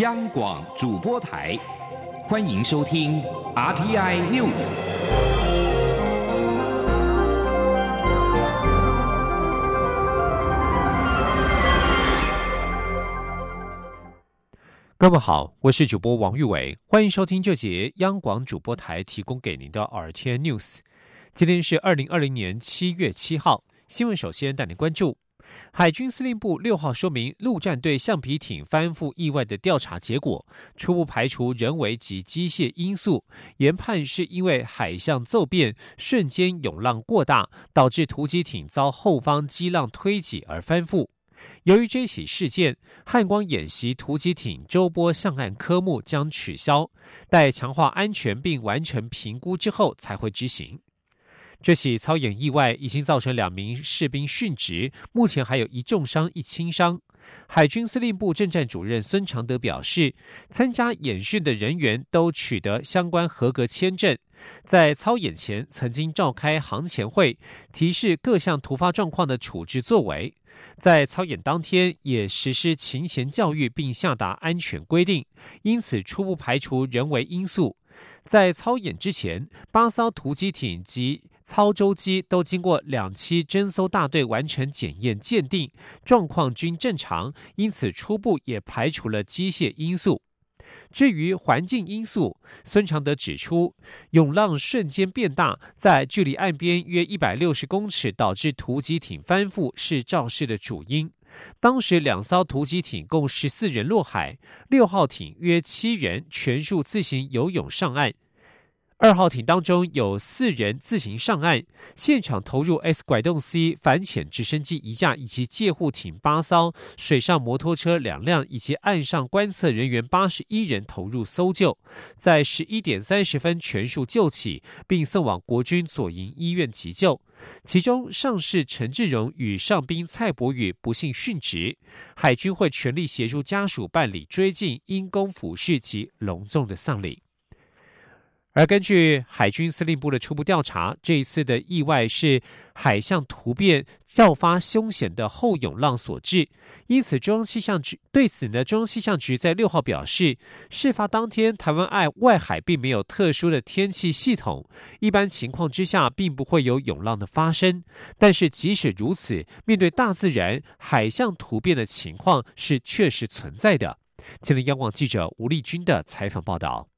央广主播台，欢迎收听 RTI News。各位好，我是主播王玉伟，欢迎收听这节央广主播台提供给您的 RTI News。今天是二零二零年七月七号，新闻首先带您关注。海军司令部六号说明，陆战队橡皮艇翻覆意外的调查结果，初步排除人为及机械因素，研判是因为海象骤变，瞬间涌浪过大，导致突击艇遭后方激浪推挤而翻覆。由于这起事件，汉光演习突击艇周波上岸科目将取消，待强化安全并完成评估之后才会执行。这起操演意外已经造成两名士兵殉职，目前还有一重伤一轻伤。海军司令部政战主任孙长德表示，参加演训的人员都取得相关合格签证，在操演前曾经召开航前会，提示各项突发状况的处置作为。在操演当天也实施勤前教育，并下达安全规定，因此初步排除人为因素。在操演之前，八艘突击艇及操舟机都经过两栖侦搜大队完成检验鉴定，状况均正常，因此初步也排除了机械因素。至于环境因素，孙长德指出，涌浪瞬间变大，在距离岸边约一百六十公尺，导致突击艇翻覆是肇事的主因。当时两艘突击艇共十四人落海，六号艇约七人全数自行游泳上岸。二号艇当中有四人自行上岸，现场投入 S 拐动 C 反潜直升机一架以及借护艇八艘，水上摩托车两辆以及岸上观测人员八十一人投入搜救，在十一点三十分全数救起，并送往国军左营医院急救。其中上士陈志荣与上兵蔡博宇不幸殉职，海军会全力协助家属办理追进因公抚恤及隆重的丧礼。而根据海军司令部的初步调查，这一次的意外是海象突变造发凶险的后涌浪所致。因此，中央气象局对此呢，中央气象局在六号表示，事发当天台湾外外海并没有特殊的天气系统，一般情况之下并不会有涌浪的发生。但是即使如此，面对大自然海象突变的情况是确实存在的。吉林央广记者吴丽君的采访报道。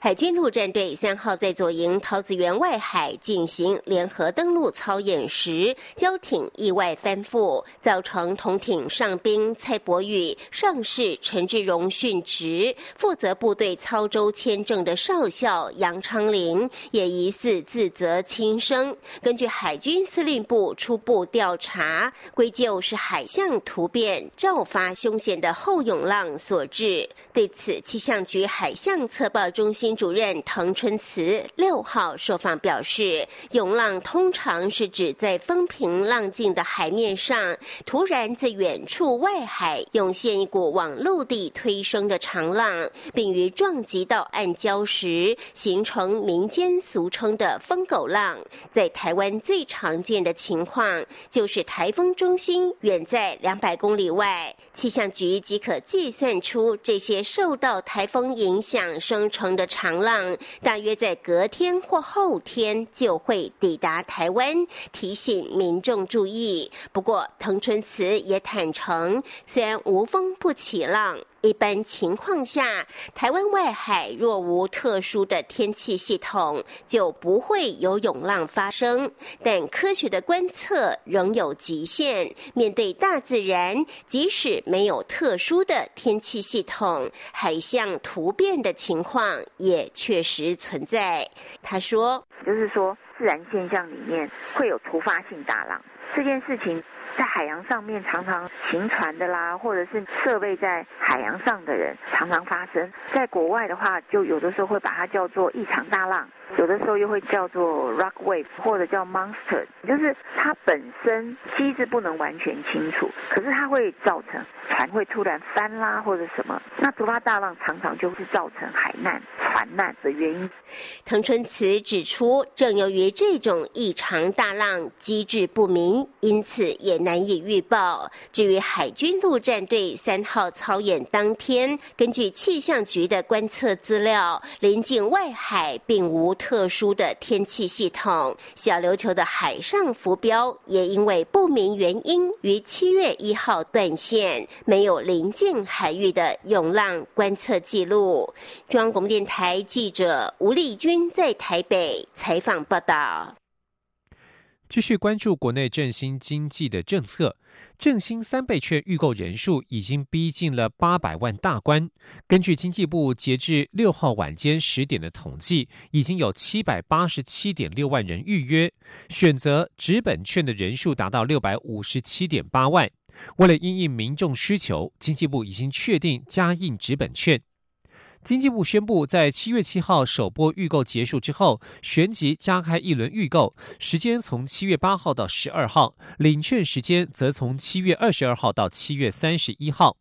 海军陆战队三号在左营桃子园外海进行联合登陆操演时，交艇意外翻覆，造成同艇上兵蔡伯宇、上士陈志荣殉职。负责部队操舟签证的少校杨昌林也疑似自责轻生。根据海军司令部初步调查，归咎是海象突变骤发凶险的后涌浪所致。对此，气象局海象测报中。新主任滕春慈六号受访表示，涌浪通常是指在风平浪静的海面上，突然在远处外海涌现一股往陆地推升的长浪，并于撞击到岸礁时，形成民间俗称的“疯狗浪”。在台湾最常见的情况，就是台风中心远在两百公里外，气象局即可计算出这些受到台风影响生成。的长浪大约在隔天或后天就会抵达台湾，提醒民众注意。不过，藤春慈也坦诚，虽然无风不起浪。一般情况下，台湾外海若无特殊的天气系统，就不会有涌浪发生。但科学的观测仍有极限。面对大自然，即使没有特殊的天气系统，海象突变的情况也确实存在。他说：“就是说，自然现象里面会有突发性大浪。”这件事情在海洋上面常常行船的啦，或者是设备在海洋上的人常常发生。在国外的话，就有的时候会把它叫做异常大浪，有的时候又会叫做 rock wave 或者叫 monster，就是它本身机制不能完全清楚，可是它会造成船会突然翻啦或者什么。那突发大浪常常就是造成海难。的原因。滕春慈指出，正由于这种异常大浪机制不明，因此也难以预报。至于海军陆战队三号操演当天，根据气象局的观测资料，临近外海并无特殊的天气系统，小琉球的海上浮标也因为不明原因于七月一号断线，没有临近海域的涌浪观测记录。中央广播电台记者吴丽君在台北采访报道。继续关注国内振兴经济的政策，振兴三倍券预购人数已经逼近了八百万大关。根据经济部截至六号晚间十点的统计，已经有七百八十七点六万人预约，选择纸本券的人数达到六百五十七点八万。为了应应民众需求，经济部已经确定加印纸本券。经济部宣布，在七月七号首波预购结束之后，旋即加开一轮预购，时间从七月八号到十二号，领券时间则从七月二十二号到七月三十一号。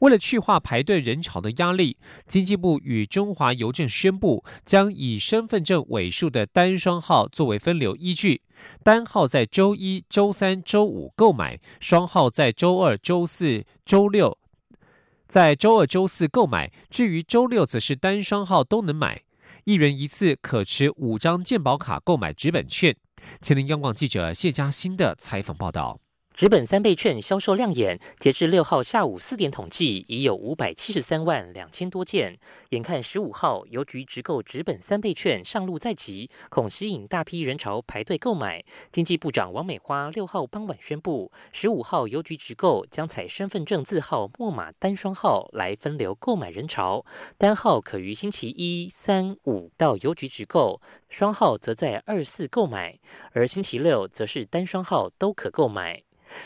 为了去化排队人潮的压力，经济部与中华邮政宣布，将以身份证尾数的单双号作为分流依据，单号在周一周三周五购买，双号在周二、周四周六。在周二、周四购买，至于周六则是单双号都能买。一人一次可持五张健保卡购买纸本券。前林央广记者谢嘉欣的采访报道。纸本三倍券销售亮眼，截至六号下午四点统计，已有五百七十三万两千多件。眼看十五号邮局直购纸本三倍券上路在即，恐吸引大批人潮排队购买。经济部长王美花六号傍晚宣布，十五号邮局直购将采身份证字号末码单双号来分流购买人潮，单号可于星期一、三、五到邮局直购，双号则在二四购买，而星期六则是单双号都可购买。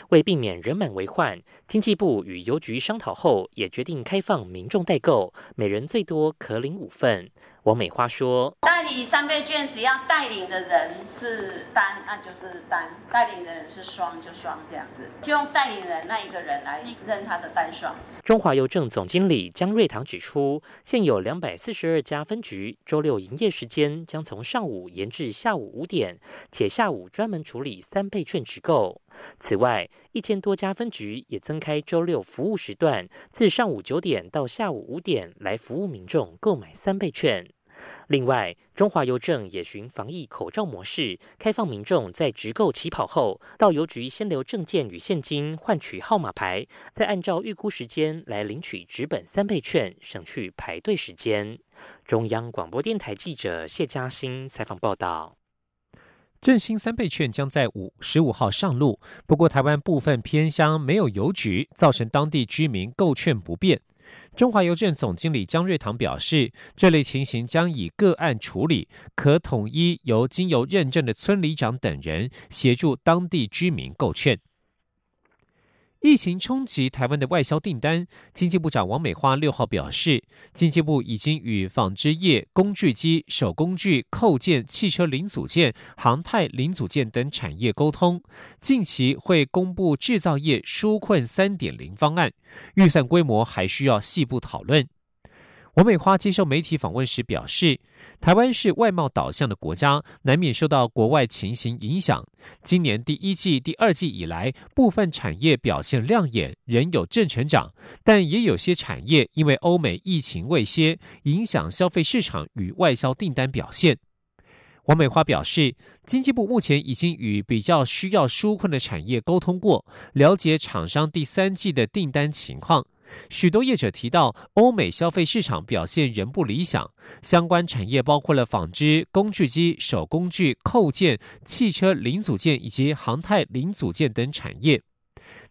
为避免人满为患，经济部与邮局商讨后，也决定开放民众代购，每人最多可领五份。王美花说：“代理三倍券，只要带领的人是单，那就是单；带领的人是双，就双这样子，就用带领人那一个人来认他的单双。”中华邮政总经理江瑞堂指出，现有两百四十二家分局，周六营业时间将从上午延至下午五点，且下午专门处理三倍券直购。此外，一千多家分局也增开周六服务时段，自上午九点到下午五点来服务民众购买三倍券。另外，中华邮政也循防疫口罩模式，开放民众在直购起跑后，到邮局先留证件与现金换取号码牌，再按照预估时间来领取纸本三倍券，省去排队时间。中央广播电台记者谢嘉欣采访报道。振兴三倍券将在五十五号上路，不过台湾部分偏乡没有邮局，造成当地居民购券不便。中华邮政总经理江瑞堂表示，这类情形将以个案处理，可统一由经由认证的村里长等人协助当地居民购券。疫情冲击台湾的外销订单，经济部长王美花六号表示，经济部已经与纺织业、工具机、手工具、扣件、汽车零组件、航太零组件等产业沟通，近期会公布制造业纾困三点零方案，预算规模还需要细部讨论。王美花接受媒体访问时表示，台湾是外贸导向的国家，难免受到国外情形影响。今年第一季、第二季以来，部分产业表现亮眼，仍有正成长，但也有些产业因为欧美疫情未歇，影响消费市场与外销订单表现。王美花表示，经济部目前已经与比较需要纾困的产业沟通过，了解厂商第三季的订单情况。许多业者提到，欧美消费市场表现仍不理想。相关产业包括了纺织、工具机、手工具、扣件、汽车零组件以及航太零组件等产业。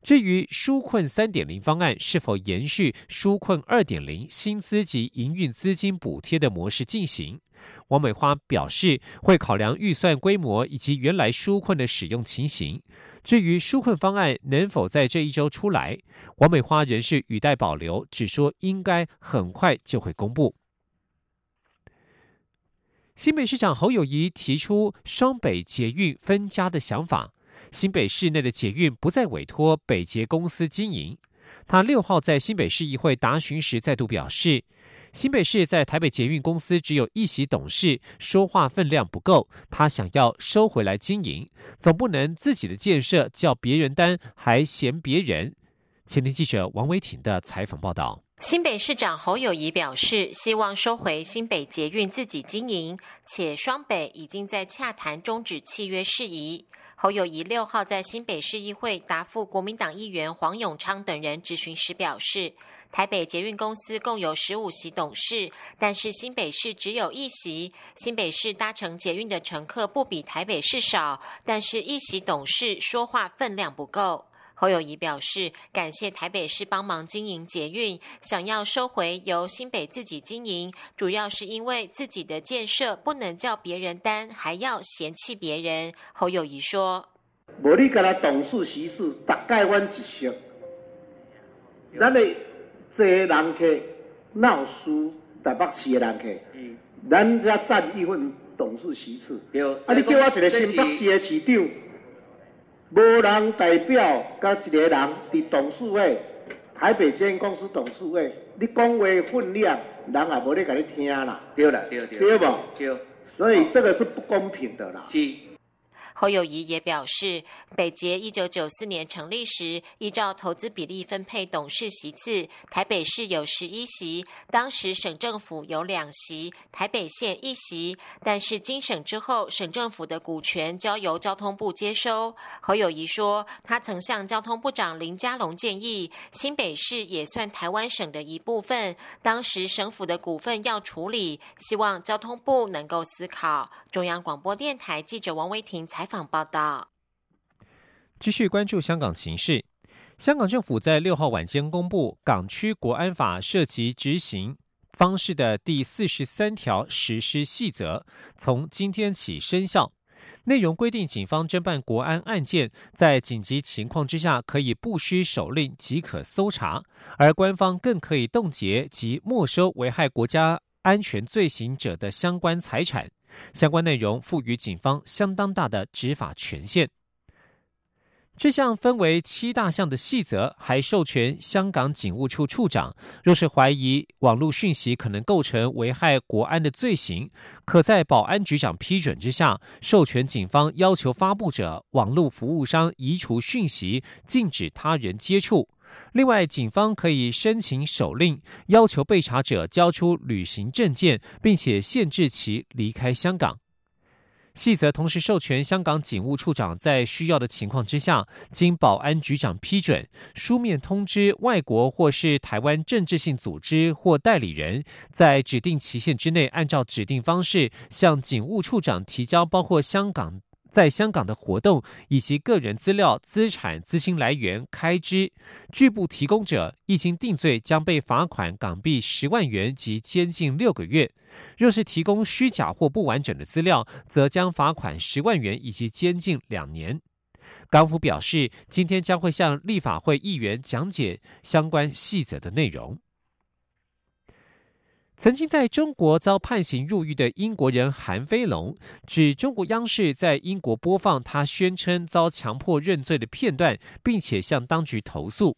至于纾困三点零方案是否延续纾困二点零薪资及营运资金补贴的模式进行，王美花表示会考量预算规模以及原来纾困的使用情形。至于纾困方案能否在这一周出来，王美花仍是语带保留，只说应该很快就会公布。新北市长侯友谊提出双北捷运分家的想法。新北市内的捷运不再委托北捷公司经营。他六号在新北市议会答询时再度表示，新北市在台北捷运公司只有一席董事，说话分量不够，他想要收回来经营，总不能自己的建设叫别人担，还嫌别人。前天记者王维婷的采访报道。新北市长侯友谊表示，希望收回新北捷运自己经营，且双北已经在洽谈终止契约事宜。侯友谊六号在新北市议会答复国民党议员黄永昌等人质询时表示，台北捷运公司共有十五席董事，但是新北市只有一席。新北市搭乘捷运的乘客不比台北市少，但是一席董事说话分量不够。侯友谊表示，感谢台北市帮忙经营捷运，想要收回由新北自己经营，主要是因为自己的建设不能叫别人担，还要嫌弃别人。侯友谊说：“无你甲他董事席事，大概阮一席，咱的这人客闹北市的人客，咱才占一份董事席次。啊，你叫我一个新北市的市长。”无人代表，甲一个人伫董事会，台北捷运公司董事会，你讲话分量，人也无咧甲你听啦。对啦，对对，对无？对，所以这个是不公平的啦。是。侯友谊也表示，北捷一九九四年成立时，依照投资比例分配董事席次，台北市有十一席，当时省政府有两席，台北县一席。但是经审之后，省政府的股权交由交通部接收。侯友谊说，他曾向交通部长林佳龙建议，新北市也算台湾省的一部分，当时省府的股份要处理，希望交通部能够思考。中央广播电台记者王维婷采。访报道。继续关注香港形势。香港政府在六号晚间公布《港区国安法》涉及执行方式的第四十三条实施细则，从今天起生效。内容规定，警方侦办国安案件，在紧急情况之下，可以不需手令即可搜查，而官方更可以冻结及没收危害国家安全罪行者的相关财产。相关内容赋予警方相当大的执法权限。这项分为七大项的细则，还授权香港警务处处长，若是怀疑网络讯息可能构成危害国安的罪行，可在保安局长批准之下，授权警方要求发布者、网络服务商移除讯息，禁止他人接触。另外，警方可以申请手令，要求被查者交出旅行证件，并且限制其离开香港。细则同时授权香港警务处长在需要的情况之下，经保安局长批准，书面通知外国或是台湾政治性组织或代理人，在指定期限之内，按照指定方式向警务处长提交包括香港。在香港的活动以及个人资料、资产、资金来源、开支，拒不提供者，一经定罪，将被罚款港币十万元及监禁六个月；若是提供虚假或不完整的资料，则将罚款十万元以及监禁两年。港府表示，今天将会向立法会议员讲解相关细则的内容。曾经在中国遭判刑入狱的英国人韩飞龙，指中国央视在英国播放他宣称遭强迫认罪的片段，并且向当局投诉。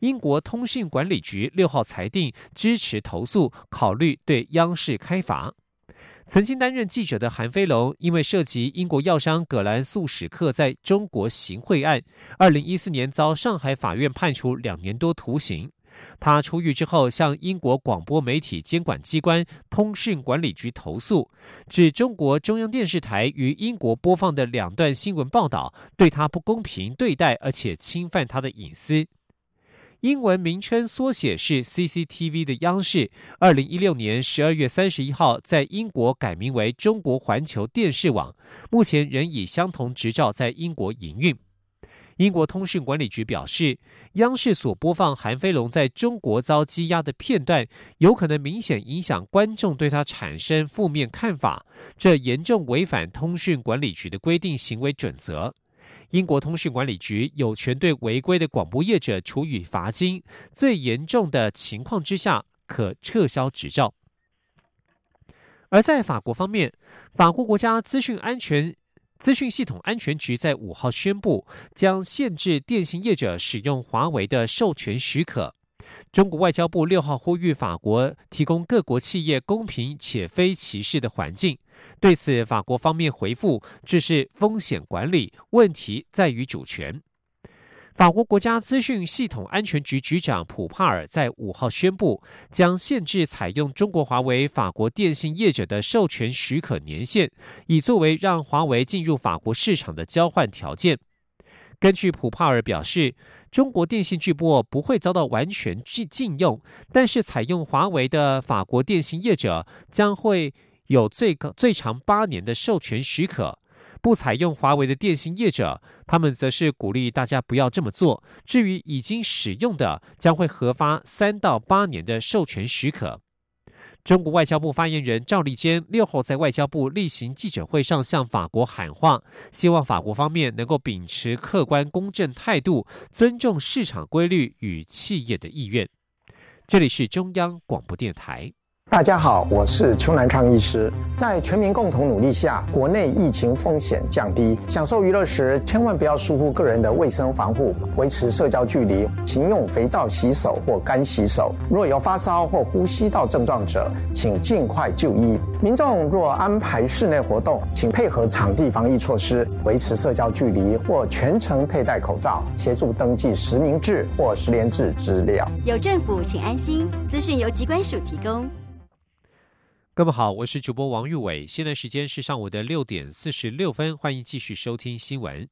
英国通讯管理局六号裁定支持投诉，考虑对央视开罚。曾经担任记者的韩飞龙，因为涉及英国药商葛兰素史克在中国行贿案，二零一四年遭上海法院判处两年多徒刑。他出狱之后，向英国广播媒体监管机关通讯管理局投诉，指中国中央电视台于英国播放的两段新闻报道对他不公平对待，而且侵犯他的隐私。英文名称缩写是 CCTV 的央视，二零一六年十二月三十一号在英国改名为中国环球电视网，目前仍以相同执照在英国营运。英国通讯管理局表示，央视所播放韩飞龙在中国遭羁押的片段，有可能明显影响观众对他产生负面看法，这严重违反通讯管理局的规定行为准则。英国通讯管理局有权对违规的广播业者处以罚金，最严重的情况之下可撤销执照。而在法国方面，法国国家资讯安全。资讯系统安全局在五号宣布，将限制电信业者使用华为的授权许可。中国外交部六号呼吁法国提供各国企业公平且非歧视的环境。对此，法国方面回复，这是风险管理问题，在于主权。法国国家资讯系统安全局局长普帕尔在五号宣布，将限制采用中国华为法国电信业者的授权许可年限，以作为让华为进入法国市场的交换条件。根据普帕尔表示，中国电信巨擘不会遭到完全禁禁用，但是采用华为的法国电信业者将会有最高最长八年的授权许可。不采用华为的电信业者，他们则是鼓励大家不要这么做。至于已经使用的，将会核发三到八年的授权许可。中国外交部发言人赵立坚六号在外交部例行记者会上向法国喊话，希望法国方面能够秉持客观公正态度，尊重市场规律与企业的意愿。这里是中央广播电台。大家好，我是邱南昌医师。在全民共同努力下，国内疫情风险降低。享受娱乐时，千万不要疏忽个人的卫生防护，维持社交距离，勤用肥皂洗手或干洗手。若有发烧或呼吸道症状者，请尽快就医。民众若安排室内活动，请配合场地防疫措施，维持社交距离或全程佩戴口罩，协助登记实名制或实联制资料。有政府，请安心。资讯由机关署提供。各位好，我是主播王玉伟，现在时间是上午的六点四十六分，欢迎继续收听新闻。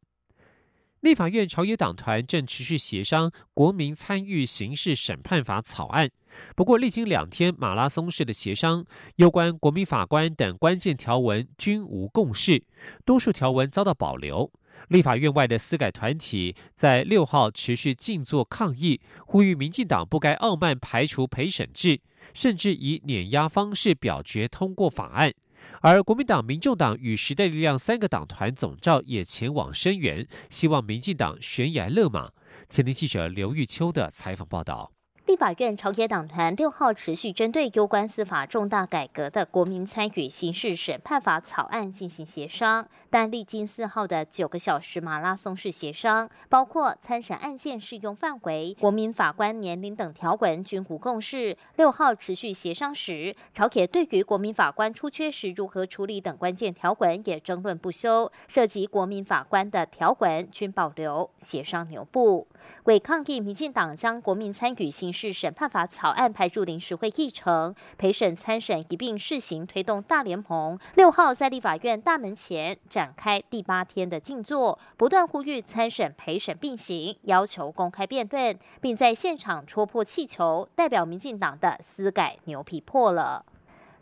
立法院朝野党团正持续协商《国民参与刑事审判法》草案，不过历经两天马拉松式的协商，有关国民法官等关键条文均无共识，多数条文遭到保留。立法院外的司改团体在六号持续静坐抗议，呼吁民进党不该傲慢排除陪审制，甚至以碾压方式表决通过法案。而国民党、民众党与时代力量三个党团总召也前往声援，希望民进党悬崖勒马。前听记者刘玉秋的采访报道。法院朝野党团六号持续针对有关司法重大改革的国民参与刑事审判法草案进行协商，但历经四号的九个小时马拉松式协商，包括参审案件适用范围、国民法官年龄等条文均无共识。六号持续协商时，朝野对于国民法官出缺时如何处理等关键条文也争论不休，涉及国民法官的条文均保留，协商牛步。为抗议民进党将国民参与刑事是审判法草案排入临时会议程，陪审参审一并试行推动大联盟。六号在立法院大门前展开第八天的静坐，不断呼吁参审陪审并行，要求公开辩论，并在现场戳破气球，代表民进党的私改牛皮破了。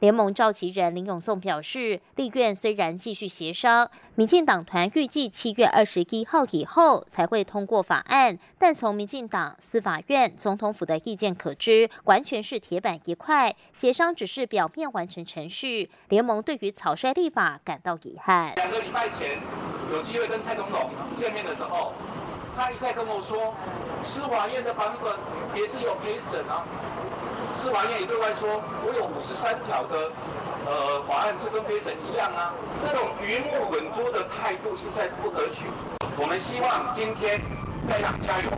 联盟召集人林永颂表示，立院虽然继续协商，民进党团预计七月二十一号以后才会通过法案，但从民进党、司法院、总统府的意见可知，完全是铁板一块，协商只是表面完成程序。联盟对于草率立法感到遗憾。两个礼拜前有机会跟蔡总统见面的时候，他一再跟我说，司法院的版本也是有陪审啊。司法院也对外说，我有五十三条的呃法案是跟陪审一样啊，这种鱼目混珠的态度实在是不可取。我们希望今天在党加油。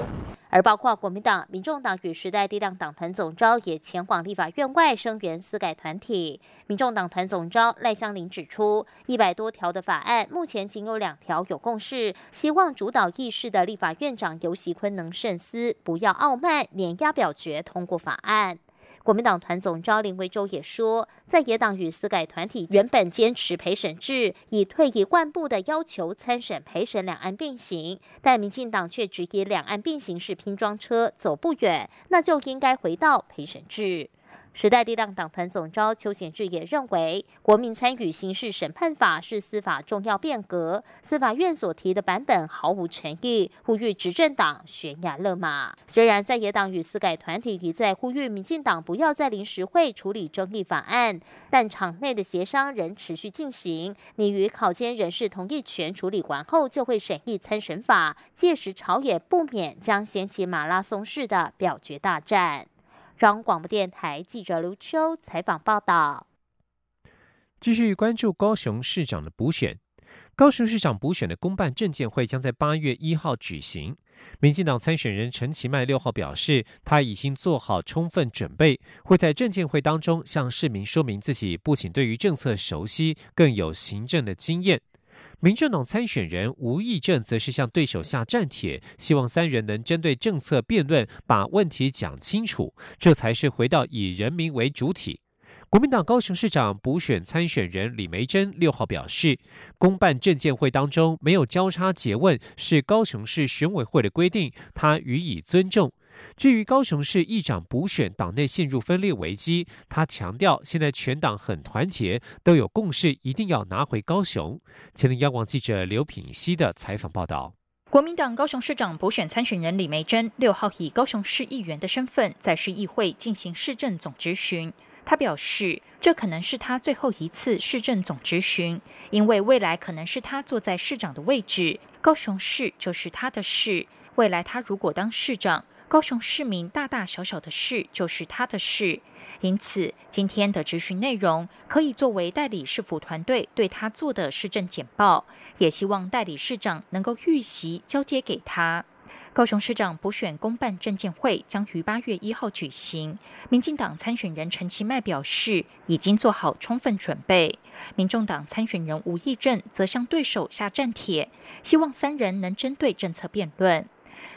而包括国民党、民众党与时代力量党团总召也前往立法院外声援私改团体。民众党团总召赖香林指出，一百多条的法案，目前仅有两条有共识，希望主导议事的立法院长游锡坤能慎思，不要傲慢碾压表决通过法案。国民党团总召林维洲也说，在野党与司改团体原本坚持陪审制，以退一万步的要求参审陪审两岸并行，但民进党却只以两岸并行是拼装车，走不远，那就应该回到陪审制。时代力量党团总召邱显志也认为，国民参与刑事审判法是司法重要变革，司法院所提的版本毫无诚意，呼吁执政党悬崖勒马。虽然在野党与司改团体一再呼吁民进党不要在临时会处理争议法案，但场内的协商仍持续进行。拟于考监人士同意权处理完后，就会审议参审法，届时朝野不免将掀起马拉松式的表决大战。中央广播电台记者刘秋采访报道。继续关注高雄市长的补选，高雄市长补选的公办证监会将在八月一号举行。民进党参选人陈其迈六号表示，他已经做好充分准备，会在证监会当中向市民说明自己不仅对于政策熟悉，更有行政的经验。民政党参选人吴益政则是向对手下战帖，希望三人能针对政策辩论，把问题讲清楚，这才是回到以人民为主体。国民党高雄市长补选参选人李梅珍六号表示，公办证监会当中没有交叉诘问，是高雄市选委会的规定，他予以尊重。至于高雄市议长补选，党内陷入分裂危机，他强调现在全党很团结，都有共识，一定要拿回高雄。前天央广记者刘品熙的采访报道。国民党高雄市长补选参选人李梅珍六号以高雄市议员的身份，在市议会进行市政总质询。他表示，这可能是他最后一次市政总执询，因为未来可能是他坐在市长的位置，高雄市就是他的市。未来他如果当市长，高雄市民大大小小的事就是他的事。因此，今天的执询内容可以作为代理市府团队对他做的市政简报，也希望代理市长能够预习交接给他。高雄市长补选公办证监会将于八月一号举行。民进党参选人陈其迈表示，已经做好充分准备。民众党参选人吴益政则向对手下战帖，希望三人能针对政策辩论。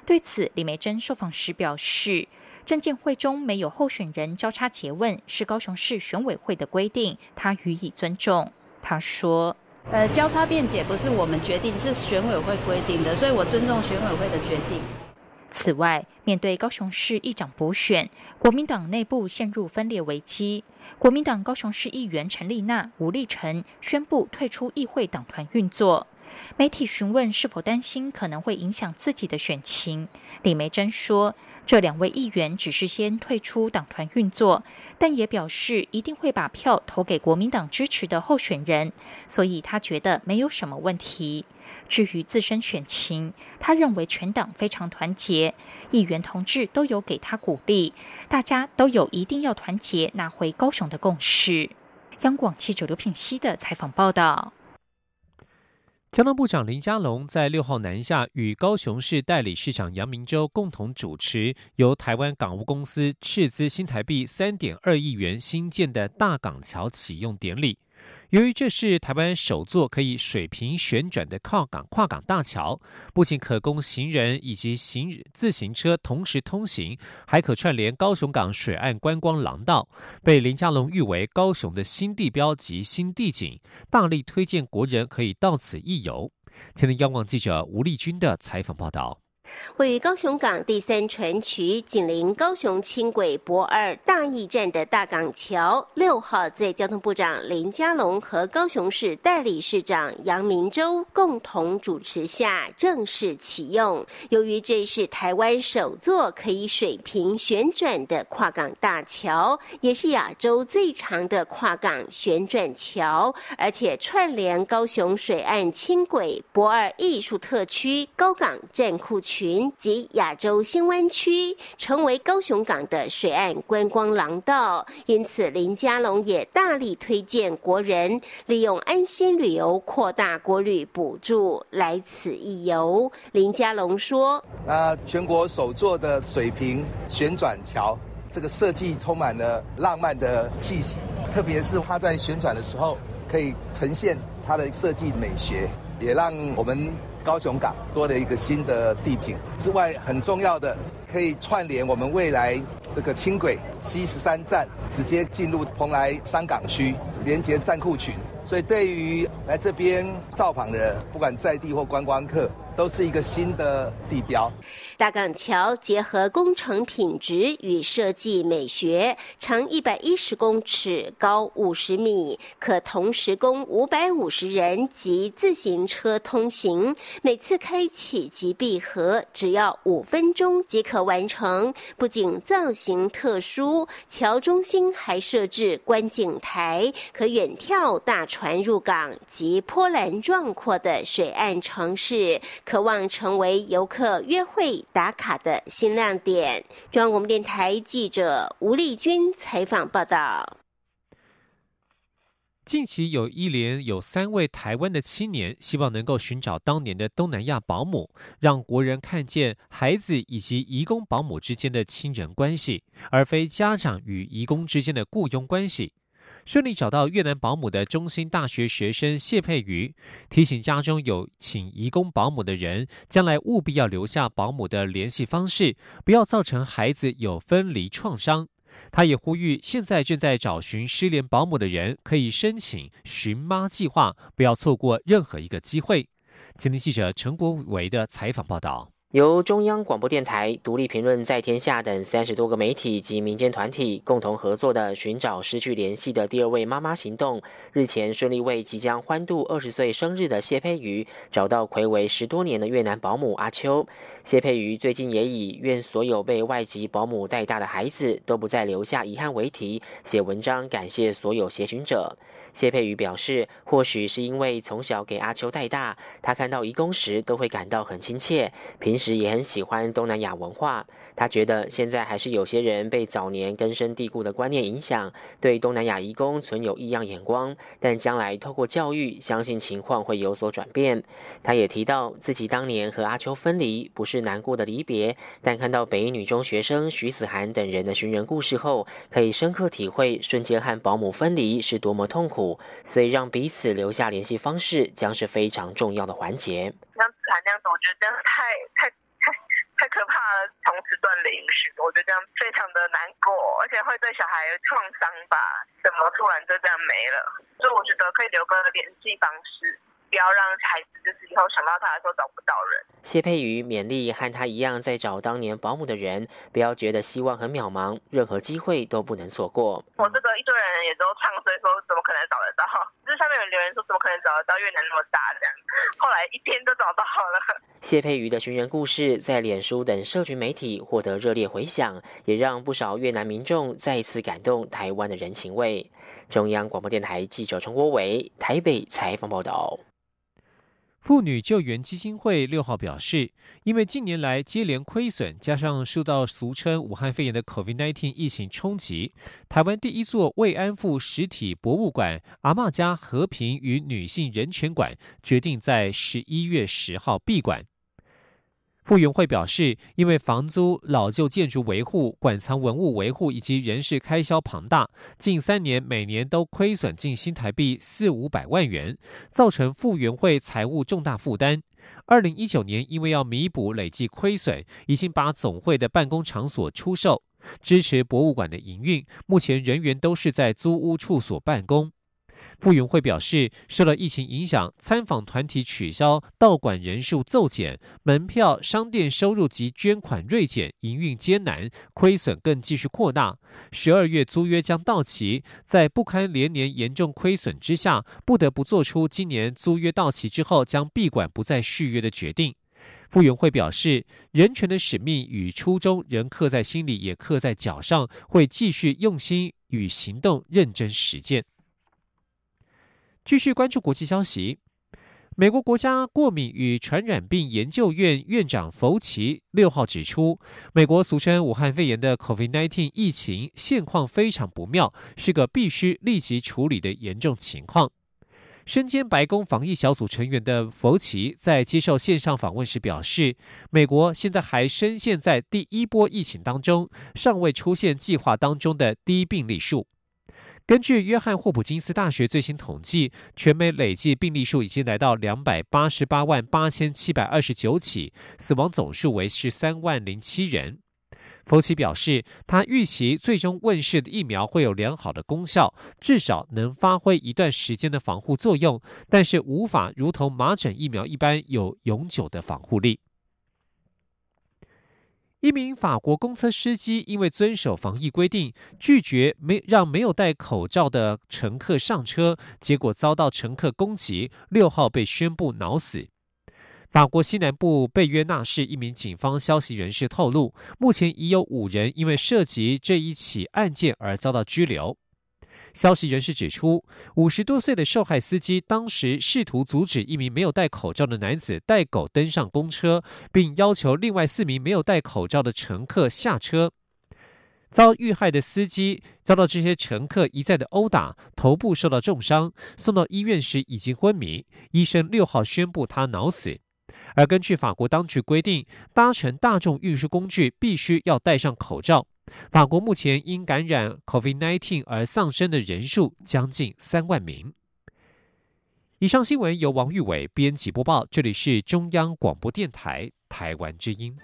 对此，李梅珍受访时表示，证监会中没有候选人交叉诘问，是高雄市选委会的规定，他予以尊重。他说。呃，交叉辩解不是我们决定，是选委会规定的，所以我尊重选委会的决定。此外，面对高雄市议长补选，国民党内部陷入分裂危机，国民党高雄市议员陈丽娜、吴立成宣布退出议会党团运作。媒体询问是否担心可能会影响自己的选情，李梅珍说。这两位议员只是先退出党团运作，但也表示一定会把票投给国民党支持的候选人，所以他觉得没有什么问题。至于自身选情，他认为全党非常团结，议员同志都有给他鼓励，大家都有一定要团结拿回高雄的共识。央广记者刘品熙的采访报道。交通部长林佳龙在六号南下，与高雄市代理市长杨明洲共同主持由台湾港务公司斥资新台币三点二亿元新建的大港桥启用典礼。由于这是台湾首座可以水平旋转的靠港跨港大桥，不仅可供行人以及行自行车同时通行，还可串联高雄港水岸观光廊道，被林佳龙誉为高雄的新地标及新地景，大力推荐国人可以到此一游。前天央广记者吴丽君的采访报道。位于高雄港第三船区，紧邻高雄轻轨博二大义站的大港桥，六号在交通部长林佳龙和高雄市代理市长杨明洲共同主持下正式启用。由于这是台湾首座可以水平旋转的跨港大桥，也是亚洲最长的跨港旋转桥，而且串联高雄水岸轻轨博二艺术特区高港站库区。群及亚洲新湾区成为高雄港的水岸观光廊道，因此林佳龙也大力推荐国人利用安心旅游扩大国旅补助来此一游。林佳龙说：“那全国首座的水平旋转桥，这个设计充满了浪漫的气息，特别是它在旋转的时候，可以呈现它的设计美学，也让我们。”高雄港多了一个新的地景之外，很重要的可以串联我们未来这个轻轨七十三站，直接进入蓬莱山港区，连接站库群。所以对于来这边造访的，不管在地或观光客。都是一个新的地标。大港桥结合工程品质与设计美学，长一百一十公尺，高五十米，可同时供五百五十人及自行车通行。每次开启及闭合只要五分钟即可完成。不仅造型特殊，桥中心还设置观景台，可远眺大船入港及波澜壮阔的水岸城市。渴望成为游客约会打卡的新亮点。中央广播电台记者吴丽君采访报道。近期有一连有三位台湾的青年，希望能够寻找当年的东南亚保姆，让国人看见孩子以及移工保姆之间的亲人关系，而非家长与移工之间的雇佣关系。顺利找到越南保姆的中心大学学生谢佩瑜提醒家中有请移工保姆的人，将来务必要留下保姆的联系方式，不要造成孩子有分离创伤。他也呼吁，现在正在找寻失联保姆的人可以申请“寻妈计划”，不要错过任何一个机会。今天记者陈国维的采访报道。由中央广播电台、独立评论在天下等三十多个媒体及民间团体共同合作的“寻找失去联系的第二位妈妈”行动，日前顺利为即将欢度二十岁生日的谢佩瑜找到魁违十多年的越南保姆阿秋。谢佩瑜最近也以“愿所有被外籍保姆带大的孩子都不再留下遗憾”为题写文章，感谢所有协寻者。谢佩瑜表示，或许是因为从小给阿秋带大，他看到义工时都会感到很亲切。平时也很喜欢东南亚文化，他觉得现在还是有些人被早年根深蒂固的观念影响，对东南亚移工存有异样眼光。但将来透过教育，相信情况会有所转变。他也提到自己当年和阿秋分离，不是难过的离别，但看到北一女中学生徐子涵等人的寻人故事后，可以深刻体会瞬间和保姆分离是多么痛苦。所以让彼此留下联系方式，将是非常重要的环节。像子涵那样子，我觉得这样太太太太可怕了，从此断联系，我觉得这样非常的难过，而且会对小孩创伤吧？怎么突然就这样没了？所以我觉得可以留个联系方式。不要让孩子就是以后想到他的时候找不到人。谢佩瑜勉励和他一样在找当年保姆的人，不要觉得希望很渺茫，任何机会都不能错过。我这个一堆人也都唱衰说，怎么可能找得到？就是下面有留言说，怎么可能找得到？越南那么大，这样。后来一天都找到了。谢佩瑜的寻人故事在脸书等社群媒体获得热烈回响，也让不少越南民众再一次感动台湾的人情味。中央广播电台记者陈国伟台北采访报道。妇女救援基金会六号表示，因为近年来接连亏损，加上受到俗称武汉肺炎的 COVID-19 疫情冲击，台湾第一座慰安妇实体博物馆——阿嬷家和平与女性人权馆，决定在十一月十号闭馆。傅园会表示，因为房租、老旧建筑维护、馆藏文物维护以及人事开销庞大，近三年每年都亏损近新台币四五百万元，造成傅园会财务重大负担。二零一九年，因为要弥补累计亏损，已经把总会的办公场所出售，支持博物馆的营运。目前人员都是在租屋处所办公。傅园会表示，受到疫情影响，参访团体取消，道馆人数骤减，门票、商店收入及捐款锐减，营运艰难，亏损更继续扩大。十二月租约将到期，在不堪连年严重亏损之下，不得不做出今年租约到期之后将闭馆不再续约的决定。傅园会表示，人权的使命与初衷仍刻在心里，也刻在脚上，会继续用心与行动认真实践。继续关注国际消息，美国国家过敏与传染病研究院院长福奇六号指出，美国俗称武汉肺炎的 COVID-19 疫情现况非常不妙，是个必须立即处理的严重情况。身兼白宫防疫小组成员的福奇在接受线上访问时表示，美国现在还深陷在第一波疫情当中，尚未出现计划当中的低病例数。根据约翰霍普金斯大学最新统计，全美累计病例数已经来到两百八十八万八千七百二十九起，死亡总数为十三万零七人。福奇表示，他预期最终问世的疫苗会有良好的功效，至少能发挥一段时间的防护作用，但是无法如同麻疹疫苗一般有永久的防护力。一名法国公车司机因为遵守防疫规定，拒绝没让没有戴口罩的乘客上车，结果遭到乘客攻击，六号被宣布脑死。法国西南部贝约纳市一名警方消息人士透露，目前已有五人因为涉及这一起案件而遭到拘留。消息人士指出，五十多岁的受害司机当时试图阻止一名没有戴口罩的男子带狗登上公车，并要求另外四名没有戴口罩的乘客下车。遭遇害的司机遭到这些乘客一再的殴打，头部受到重伤，送到医院时已经昏迷。医生六号宣布他脑死。而根据法国当局规定，搭乘大众运输工具必须要戴上口罩。法国目前因感染 COVID-19 而丧生的人数将近三万名。以上新闻由王玉伟编辑播报，这里是中央广播电台台湾之音。